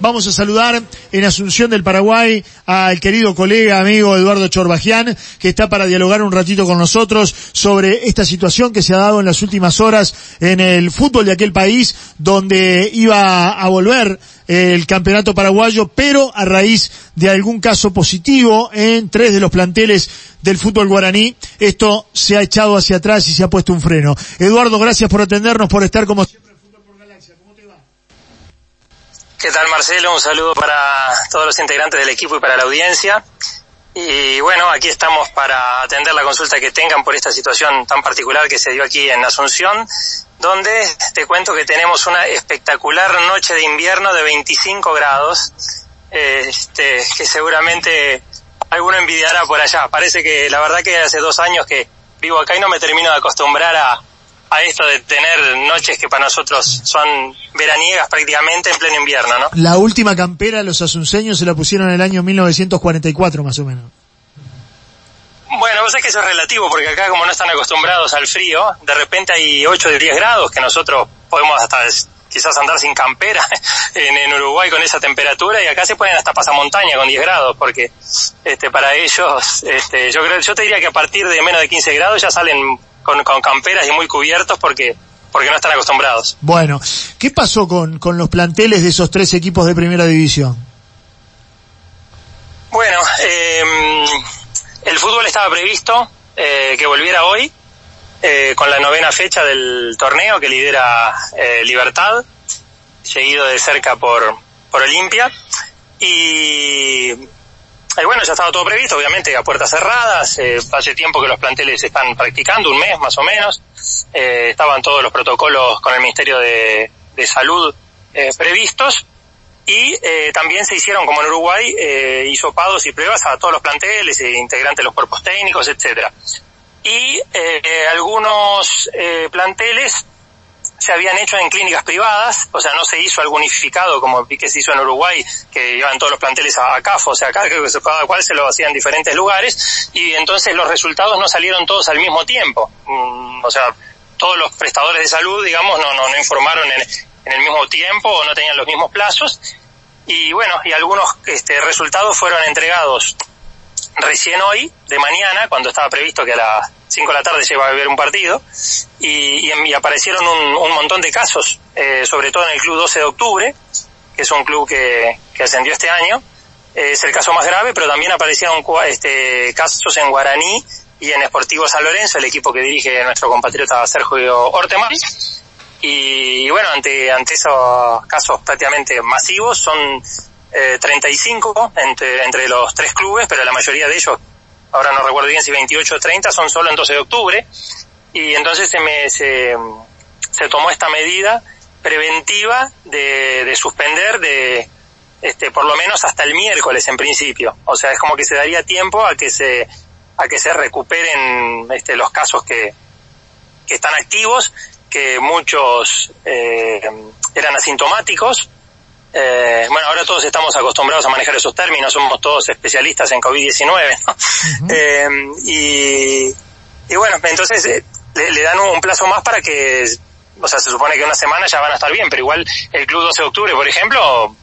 Vamos a saludar en Asunción del Paraguay al querido colega, amigo Eduardo Chorbajian, que está para dialogar un ratito con nosotros sobre esta situación que se ha dado en las últimas horas en el fútbol de aquel país, donde iba a volver el campeonato paraguayo, pero a raíz de algún caso positivo en tres de los planteles del fútbol guaraní, esto se ha echado hacia atrás y se ha puesto un freno. Eduardo, gracias por atendernos, por estar como siempre ¿Qué tal Marcelo? Un saludo para todos los integrantes del equipo y para la audiencia. Y bueno, aquí estamos para atender la consulta que tengan por esta situación tan particular que se dio aquí en Asunción, donde te cuento que tenemos una espectacular noche de invierno de 25 grados, este, que seguramente alguno envidiará por allá. Parece que la verdad que hace dos años que vivo acá y no me termino de acostumbrar a, a esto de tener noches que para nosotros son veraniegas prácticamente en pleno invierno, ¿no? La última campera los asunceños se la pusieron en el año 1944 más o menos. Bueno, vos sabés que eso es relativo, porque acá como no están acostumbrados al frío, de repente hay 8 de 10 grados que nosotros podemos hasta quizás andar sin campera en, en, Uruguay con esa temperatura y acá se ponen hasta pasamontaña con 10 grados porque este para ellos este yo creo yo te diría que a partir de menos de 15 grados ya salen con, con camperas y muy cubiertos porque porque no están acostumbrados. Bueno, ¿qué pasó con, con los planteles de esos tres equipos de primera división? Bueno, eh, el fútbol estaba previsto eh, que volviera hoy, eh, con la novena fecha del torneo que lidera eh, Libertad, seguido de cerca por, por Olimpia. Y, y, bueno, ya estaba todo previsto, obviamente a puertas cerradas, eh, hace tiempo que los planteles están practicando, un mes más o menos, eh, estaban todos los protocolos con el Ministerio de, Salud eh, previstos y eh, también se hicieron, como en Uruguay, eh, hisopados y pruebas a todos los planteles, eh, integrantes de los cuerpos técnicos, etcétera. Y eh, algunos eh, planteles se habían hecho en clínicas privadas, o sea, no se hizo algún unificado como que se hizo en Uruguay, que iban todos los planteles a, a CAFO, o sea, cada cual se lo hacía en diferentes lugares, y entonces los resultados no salieron todos al mismo tiempo. Mm, o sea, todos los prestadores de salud, digamos, no, no, no informaron en, el mismo tiempo o no tenían los mismos plazos. Y bueno, y algunos este, resultados fueron entregados recién hoy, de mañana, cuando estaba previsto que a 5 de la tarde se iba a haber un partido, y, y, aparecieron un, un, montón de casos, eh, sobre todo en el Club 12 de Octubre, que es un club que, que ascendió este año. Eh, es el caso más grave, pero también aparecieron este, casos en Guaraní y en Esportivo San Lorenzo, el equipo que dirige nuestro compatriota Sergio Ortemar. Y, y, bueno, ante, ante esos casos prácticamente masivos son eh, 35 entre, entre los tres clubes, pero la mayoría de ellos, ahora no recuerdo bien si 28 o 30, son solo en 12 de octubre. Y entonces se, me, se, se tomó esta medida preventiva de, de suspender de, este, por lo menos hasta el miércoles en principio. O sea, es como que se daría tiempo a que se, a que se recuperen este, los casos que, que están activos que muchos eh, eran asintomáticos. Eh, bueno, ahora todos estamos acostumbrados a manejar esos términos, somos todos especialistas en COVID-19. ¿no? Uh -huh. eh, y, y, bueno, entonces eh, le, le, dan un plazo más para que, o sea, se supone que una semana ya van a estar bien, pero igual el Club 12 de Octubre, por ejemplo,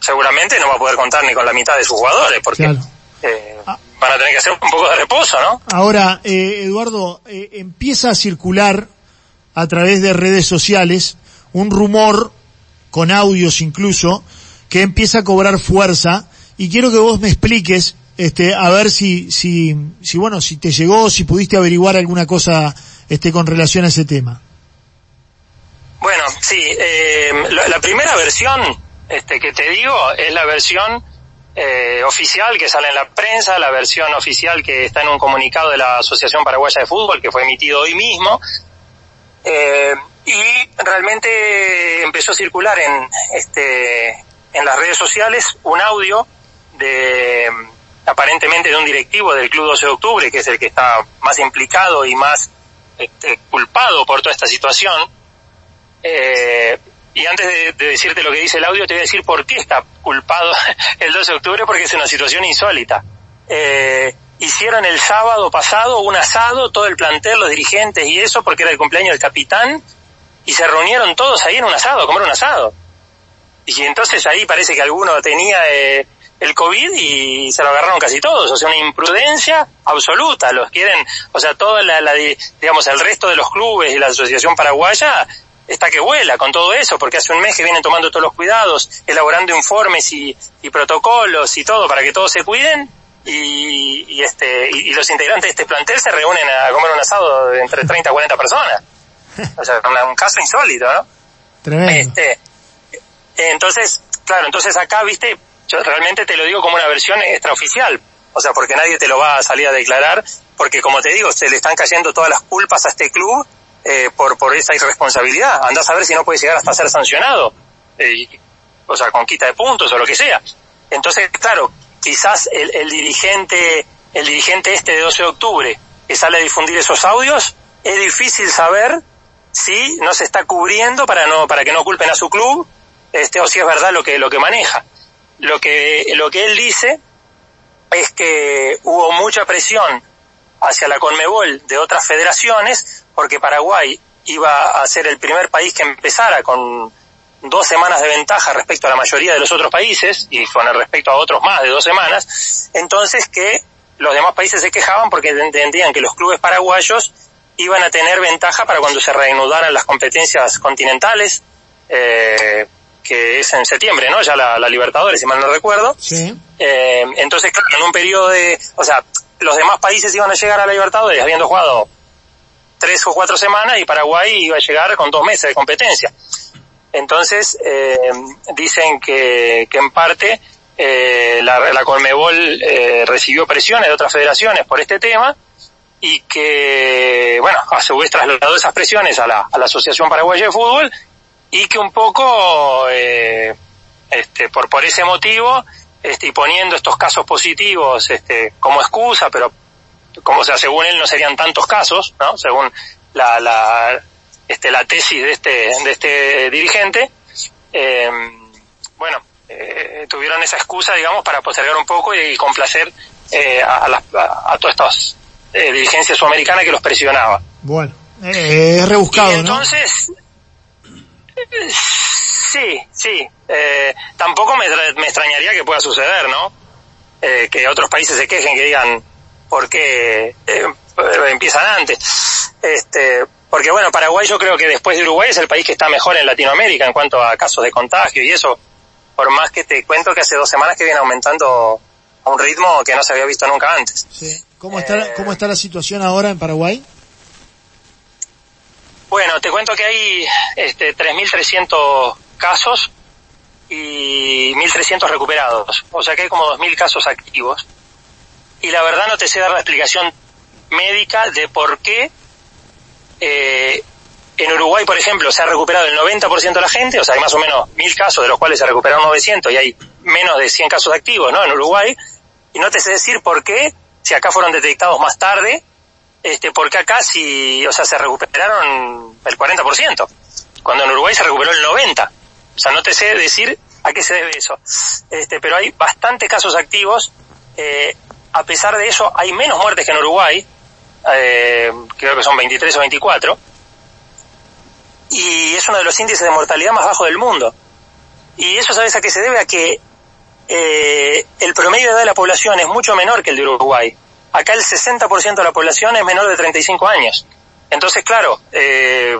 seguramente no va a poder contar ni con la mitad de sus jugadores, porque... Claro. Ah. Van a tener que hacer un poco de reposo, ¿no? Ahora, Eduardo, empieza a circular a través de redes sociales un rumor con audios incluso que empieza a cobrar fuerza. Y quiero que vos me expliques este a ver si si si bueno si te llegó si pudiste averiguar alguna cosa este con relación a ese tema. Bueno sí eh, la, primera versión este que te digo es la versión eh, oficial que sale en la prensa, la versión oficial que está en un comunicado de la Asociación Paraguaya de Fútbol que fue emitido hoy mismo, eh, y realmente empezó a circular en, este, en las redes sociales un audio de, aparentemente de un directivo del Club 12 de Octubre, que es el que está más implicado y más este, culpado por toda esta situación. Eh, y antes de, de, decirte lo que dice el audio, te voy a decir por qué está culpado el 12 de octubre, porque es una situación insólita. Eh, hicieron el sábado pasado un asado, todo el plantel, los dirigentes y eso, porque era el cumpleaños del capitán, y se reunieron todos ahí en un asado, a comer un asado. y entonces ahí parece que alguno tenía eh, el COVID y se lo agarraron casi todos, o sea, una imprudencia absoluta, los quieren, o sea, toda la, la, digamos, el resto de los clubes y la Asociación Paraguaya está que vuela con todo eso, porque hace un mes que vienen tomando todos los cuidados, elaborando informes y, protocolos y todo para que todos se cuiden, y, y este, y, los integrantes de este plantel se reúnen a comer un asado de entre 30 a 40 personas. O sea, un, caso insólito, ¿no? Tremendo. Este, entonces, claro, entonces acá, viste, yo realmente te lo digo como una versión extraoficial, o sea, porque nadie te lo va a salir a declarar, porque como te digo, se le están cayendo todas las culpas a este club eh, por, por esa irresponsabilidad. Andás a ver si no puede llegar hasta ser sancionado, eh, o sea, con quita de puntos o lo que sea. Entonces, claro, quizás el, el dirigente, el dirigente este de 12 de octubre que sale a difundir esos audios, es difícil saber si no se está cubriendo para no, para que no culpen a su club, este, o si es verdad lo que, lo que maneja. Lo que, lo que él dice es que hubo mucha presión hacia la Conmebol de otras federaciones porque Paraguay iba a ser el primer país que empezara con dos semanas de ventaja respecto a la mayoría de los otros países y con respecto a otros más de dos semanas, entonces que los demás países se quejaban porque entendían que los clubes paraguayos iban a tener ventaja para cuando se reanudaran las competencias continentales, eh, que es en septiembre, ¿no? Ya la, Libertadores, si mal no recuerdo. Sí. Eh, entonces, claro, en un periodo de, o sea, los demás países iban a llegar a la Libertadores habiendo jugado tres o cuatro semanas y Paraguay iba a llegar con dos meses de competencia. Entonces, eh, dicen que, que en parte eh, la, la Colmebol eh, recibió presiones de otras federaciones por este tema y que, bueno, a su vez esas presiones a la, a la Asociación Paraguaya de Fútbol y que un poco, eh, este, por, por ese motivo, este, y poniendo estos casos positivos, este, como excusa, pero como sea, según él no serían tantos casos, ¿no? Según la, la, este, la tesis de este, de este dirigente, eh, bueno, eh, tuvieron esa excusa, digamos, para postergar un poco y, complacer eh, a, las, a, todas estas eh, dirigencias sudamericanas que los presionaba. Bueno, eh, es rebuscado, y entonces, Sí, sí. Eh, tampoco me, me, extrañaría que pueda suceder, ¿no? Eh, que otros países se quejen, que digan por qué empiezan antes. Este, porque bueno, Paraguay yo creo que después de Uruguay es el país que está mejor en Latinoamérica en cuanto a casos de contagio y eso. Por más que te cuento que hace dos semanas que viene aumentando a un ritmo que no se había visto nunca antes. Sí. ¿Cómo está, ¿Cómo está la situación ahora en Paraguay? Bueno, te cuento que hay este, 3.300 casos y 1.300 recuperados. O sea que hay como 2.000 casos activos. Y la verdad no te sé dar la explicación médica de por qué eh, en Uruguay, por ejemplo, se ha recuperado el 90% de la gente, o sea, hay más o menos 1.000 casos, de los cuales se recuperaron 900 y hay menos de 100 casos activos, ¿no? En Uruguay. Y no te sé decir por qué, si acá fueron detectados más tarde, este, porque acá sí, o sea, se recuperaron el 40%, cuando en Uruguay se recuperó el 90%. O sea, no te sé decir a qué se debe eso. Este, pero hay bastantes casos activos. Eh, a pesar de eso, hay menos muertes que en Uruguay. Eh, creo que son 23 o 24. Y es uno de los índices de mortalidad más bajos del mundo. Y eso, ¿sabes a qué se debe? A que eh, el promedio de edad de la población es mucho menor que el de Uruguay. Acá el 60% de la población es menor de 35 años. Entonces, claro, eh,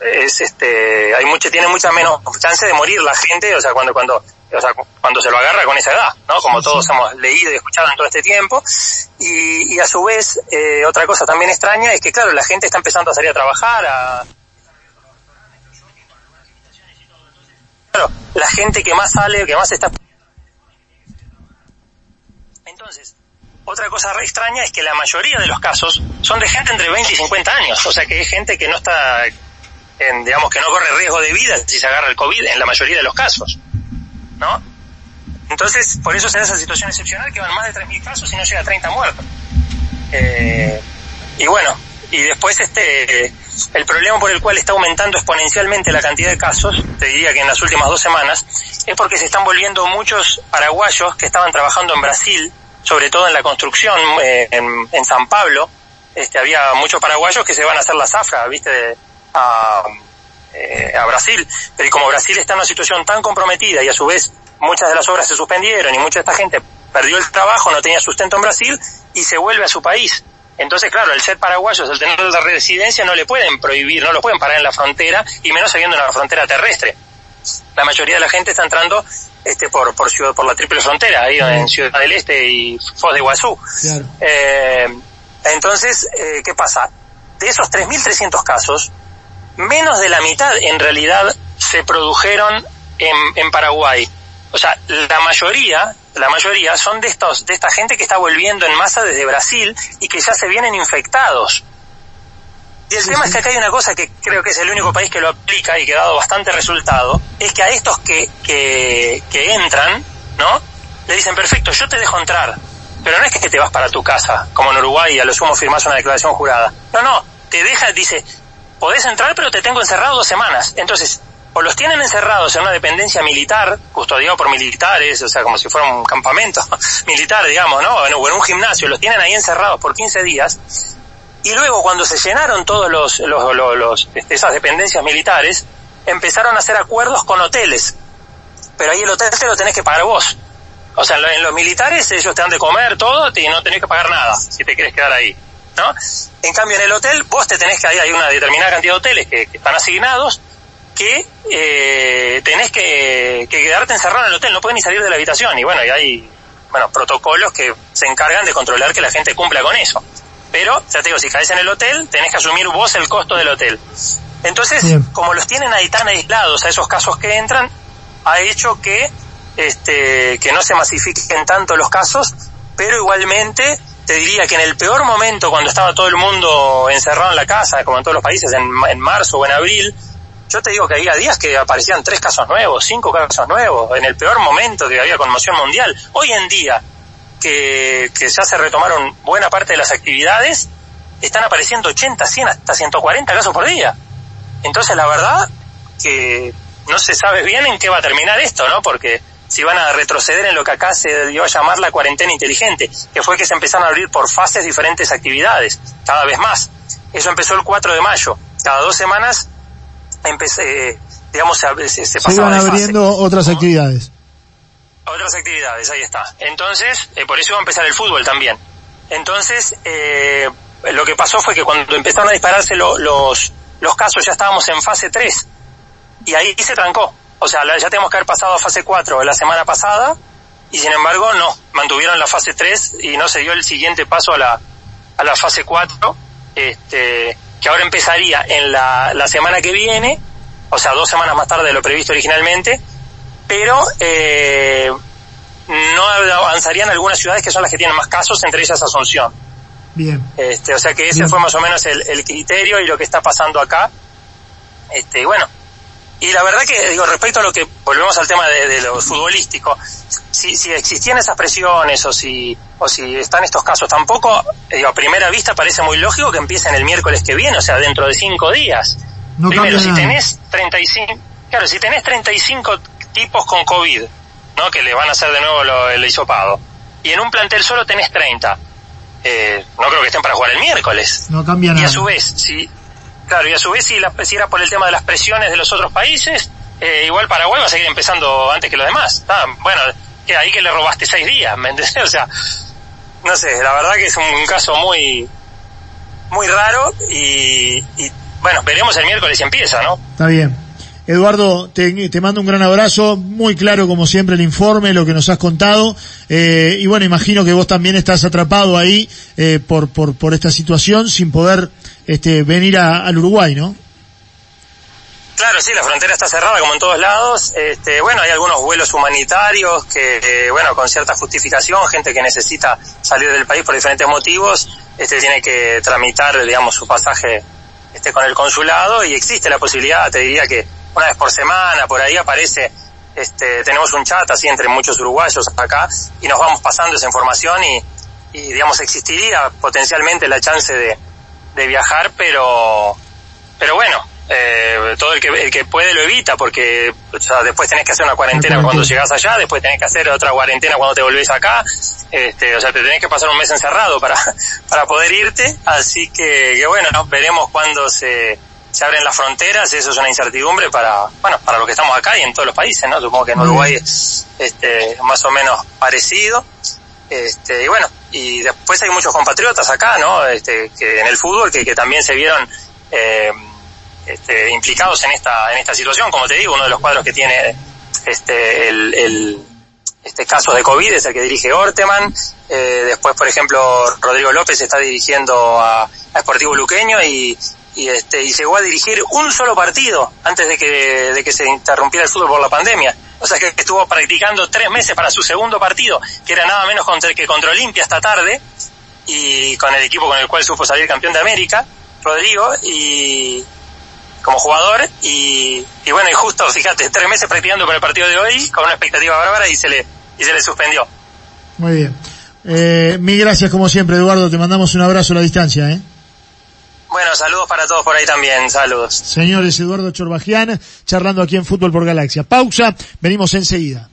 es este, hay mucho, tiene mucha menos chance de morir la gente, o sea, cuando, cuando, o sea, cuando se lo agarra con esa edad, ¿no? Como todos hemos leído y escuchado en todo este tiempo. Y, y a su vez, eh, otra cosa también extraña es que, claro, la gente está empezando a salir a trabajar, a, claro, la gente que más sale, que más está entonces, otra cosa re extraña es que la mayoría de los casos son de gente entre 20 y 50 años, o sea que es gente que no está, en, digamos que no corre riesgo de vida si se agarra el COVID en la mayoría de los casos, ¿no? Entonces, por eso se da esa situación excepcional que van más de 3.000 casos y no llega a 30 muertos. Eh, y bueno, y después este, el problema por el cual está aumentando exponencialmente la cantidad de casos, te diría que en las últimas dos semanas, es porque se están volviendo muchos paraguayos que estaban trabajando en Brasil sobre todo en la construcción, eh, en, en, San Pablo, este, había muchos paraguayos que se van a hacer la zafra, viste, a, eh, a Brasil, pero como Brasil está en una situación tan comprometida y a su vez muchas de las obras se suspendieron y mucha de esta gente perdió el trabajo, no tenía sustento en Brasil y se vuelve a su país. Entonces, claro, el ser paraguayos, el tener la residencia, no le pueden prohibir, no lo pueden parar en la frontera, y menos sabiendo una frontera terrestre. La mayoría de la gente está entrando este por por ciudad, por la triple frontera, ahí en Ciudad del Este y Foz de Iguazú. Eh, entonces, eh, ¿qué pasa? De esos 3.300 casos, menos de la mitad en realidad se produjeron en, en Paraguay. O sea, la mayoría, la mayoría son de estos, de esta gente que está volviendo en masa desde Brasil y que ya se vienen infectados. Y el tema es que acá hay una cosa que creo que es el único país que lo aplica y que ha dado bastante resultado, es que a estos que, que, que entran, ¿no? Le dicen, perfecto, yo te dejo entrar, pero no es que te vas para tu casa, como en Uruguay, a lo sumo firmas una declaración jurada. No, no, te deja, dice, podés entrar, pero te tengo encerrado dos semanas. Entonces, o los tienen encerrados en una dependencia militar, custodiado por militares, o sea, como si fuera un campamento militar, digamos, ¿no? O en un gimnasio, los tienen ahí encerrados por 15 días, y luego cuando se llenaron todos los, los, este, esas dependencias militares, empezaron a hacer acuerdos con hoteles. Pero ahí el hotel te lo tenés que pagar vos. O sea, en los militares ellos te dan de comer todo y no tenés que pagar nada si te quieres quedar ahí. ¿no? En cambio en el hotel vos te tenés que, hay una determinada cantidad de hoteles que están asignados que eh, tenés que, quedarte encerrado en el hotel, no puedes ni salir de la habitación. Y bueno, y hay bueno, protocolos que se encargan de controlar que la gente cumpla con eso. Pero, ya te digo, si caes en el hotel, tenés que asumir vos el costo del hotel. Entonces, como los tienen ahí tan aislados a esos casos que entran, ha hecho que, este, que no se masifiquen tanto los casos, pero igualmente te diría que en el peor momento, cuando estaba todo el mundo encerrado en la casa, como en todos los países, en, en marzo o en abril, yo te digo que había días que aparecían tres casos nuevos, cinco casos nuevos, en el peor momento que había conmoción mundial. Hoy en día, que, que ya se retomaron buena parte de las actividades, están apareciendo 80, 100, hasta 140 casos por día. Entonces la verdad que no se sabe bien en qué va a terminar esto, ¿no? Porque si van a retroceder en lo que acá se dio a llamar la cuarentena inteligente, que fue que se empezaron a abrir por fases diferentes actividades, cada vez más. Eso empezó el 4 de mayo. Cada dos semanas empecé, digamos, se, se, se, se abriendo otras actividades. Otras actividades, ahí está. Entonces, eh, por eso iba a empezar el fútbol también. Entonces, eh, lo que pasó fue que cuando empezaron a dispararse los, los casos ya estábamos en fase 3 y ahí se trancó. O sea, ya tenemos que haber pasado a fase 4 la semana pasada y sin embargo no, mantuvieron la fase 3 y no se dio el siguiente paso a la, a la fase 4, este, que ahora empezaría en la, la semana que viene, o sea, dos semanas más tarde de lo previsto originalmente, pero eh, no avanzarían algunas ciudades que son las que tienen más casos, entre ellas Asunción. Bien. Este, o sea que ese fue más o menos el, el, criterio y lo que está pasando acá. Este, bueno, y la verdad que, digo, respecto a lo que, volvemos al tema de, de lo futbolístico, si, si existían esas presiones o si, o si están estos casos, tampoco, digo, a primera vista parece muy lógico que empiecen el miércoles que viene, o sea, dentro de cinco días. No Primero, si tenés 35, claro, si tenés 35 tipos con COVID, ¿no? Que le van a hacer de nuevo lo, el hisopado. Y en un plantel solo tenés 30. Eh, no creo que estén para jugar el miércoles. No cambia nada. Y a su vez, si, claro, y a su vez si, la, si era por el tema de las presiones de los otros países, eh, igual Paraguay va a seguir empezando antes que los demás. Ah, bueno, que ahí que le robaste seis días, ¿me entendés? O sea, no sé, la verdad que es un caso muy, muy raro y, y bueno, veremos el miércoles si empieza, ¿no? Está bien. Eduardo, te, mando un gran abrazo, muy claro como siempre el informe, lo que nos has contado, eh, y bueno, imagino que vos también estás atrapado ahí eh, por, por, por esta situación sin poder este, venir a, al Uruguay, ¿no? Claro, sí, la frontera está cerrada como en todos lados. Este, bueno, hay algunos vuelos humanitarios que, eh, bueno, con cierta justificación, gente que necesita salir del país por diferentes motivos, este tiene que tramitar, digamos, su pasaje este con el consulado y existe la posibilidad, te diría que una vez por semana, por ahí aparece, este, tenemos un chat así entre muchos uruguayos acá y nos vamos pasando esa información y, y digamos existiría potencialmente la chance de, de viajar, pero, pero bueno, eh, todo el que, el que puede lo evita porque o sea, después tenés que hacer una cuarentena cuando llegas allá, después tenés que hacer otra cuarentena cuando te volvés acá, este, o sea, te tenés que pasar un mes encerrado para, para poder irte, así que, que bueno, ¿no? veremos cuándo se, se abren las fronteras, eso es una incertidumbre para, bueno, para los que estamos acá y en todos los países, ¿no? Supongo que en Uruguay es este, más o menos parecido. Este, y bueno, y después hay muchos compatriotas acá, ¿no? Este, que en el fútbol que, que también se vieron eh, este, implicados en esta, en esta situación. Como te digo, uno de los cuadros que tiene este, el, el este caso de COVID es el que dirige Orteman. Eh, después, por ejemplo, Rodrigo López está dirigiendo a, a Sportivo Luqueño y, y, este, y llegó a dirigir un solo partido antes de que, de que se interrumpiera el fútbol por la pandemia. O sea que estuvo practicando tres meses para su segundo partido, que era nada menos contra, que contra Olimpia esta tarde, y con el equipo con el cual supo salir campeón de América, Rodrigo, y, como jugador y, y bueno, y justo, fíjate, tres meses practicando con el partido de hoy, con una expectativa bárbara y se le, y se le suspendió. Muy bien. Eh, mil gracias como siempre, Eduardo, te mandamos un abrazo a la distancia, ¿eh? Bueno, saludos para todos por ahí también, saludos. Señores, Eduardo Chorbajian, charlando aquí en Fútbol por Galaxia. Pausa, venimos enseguida.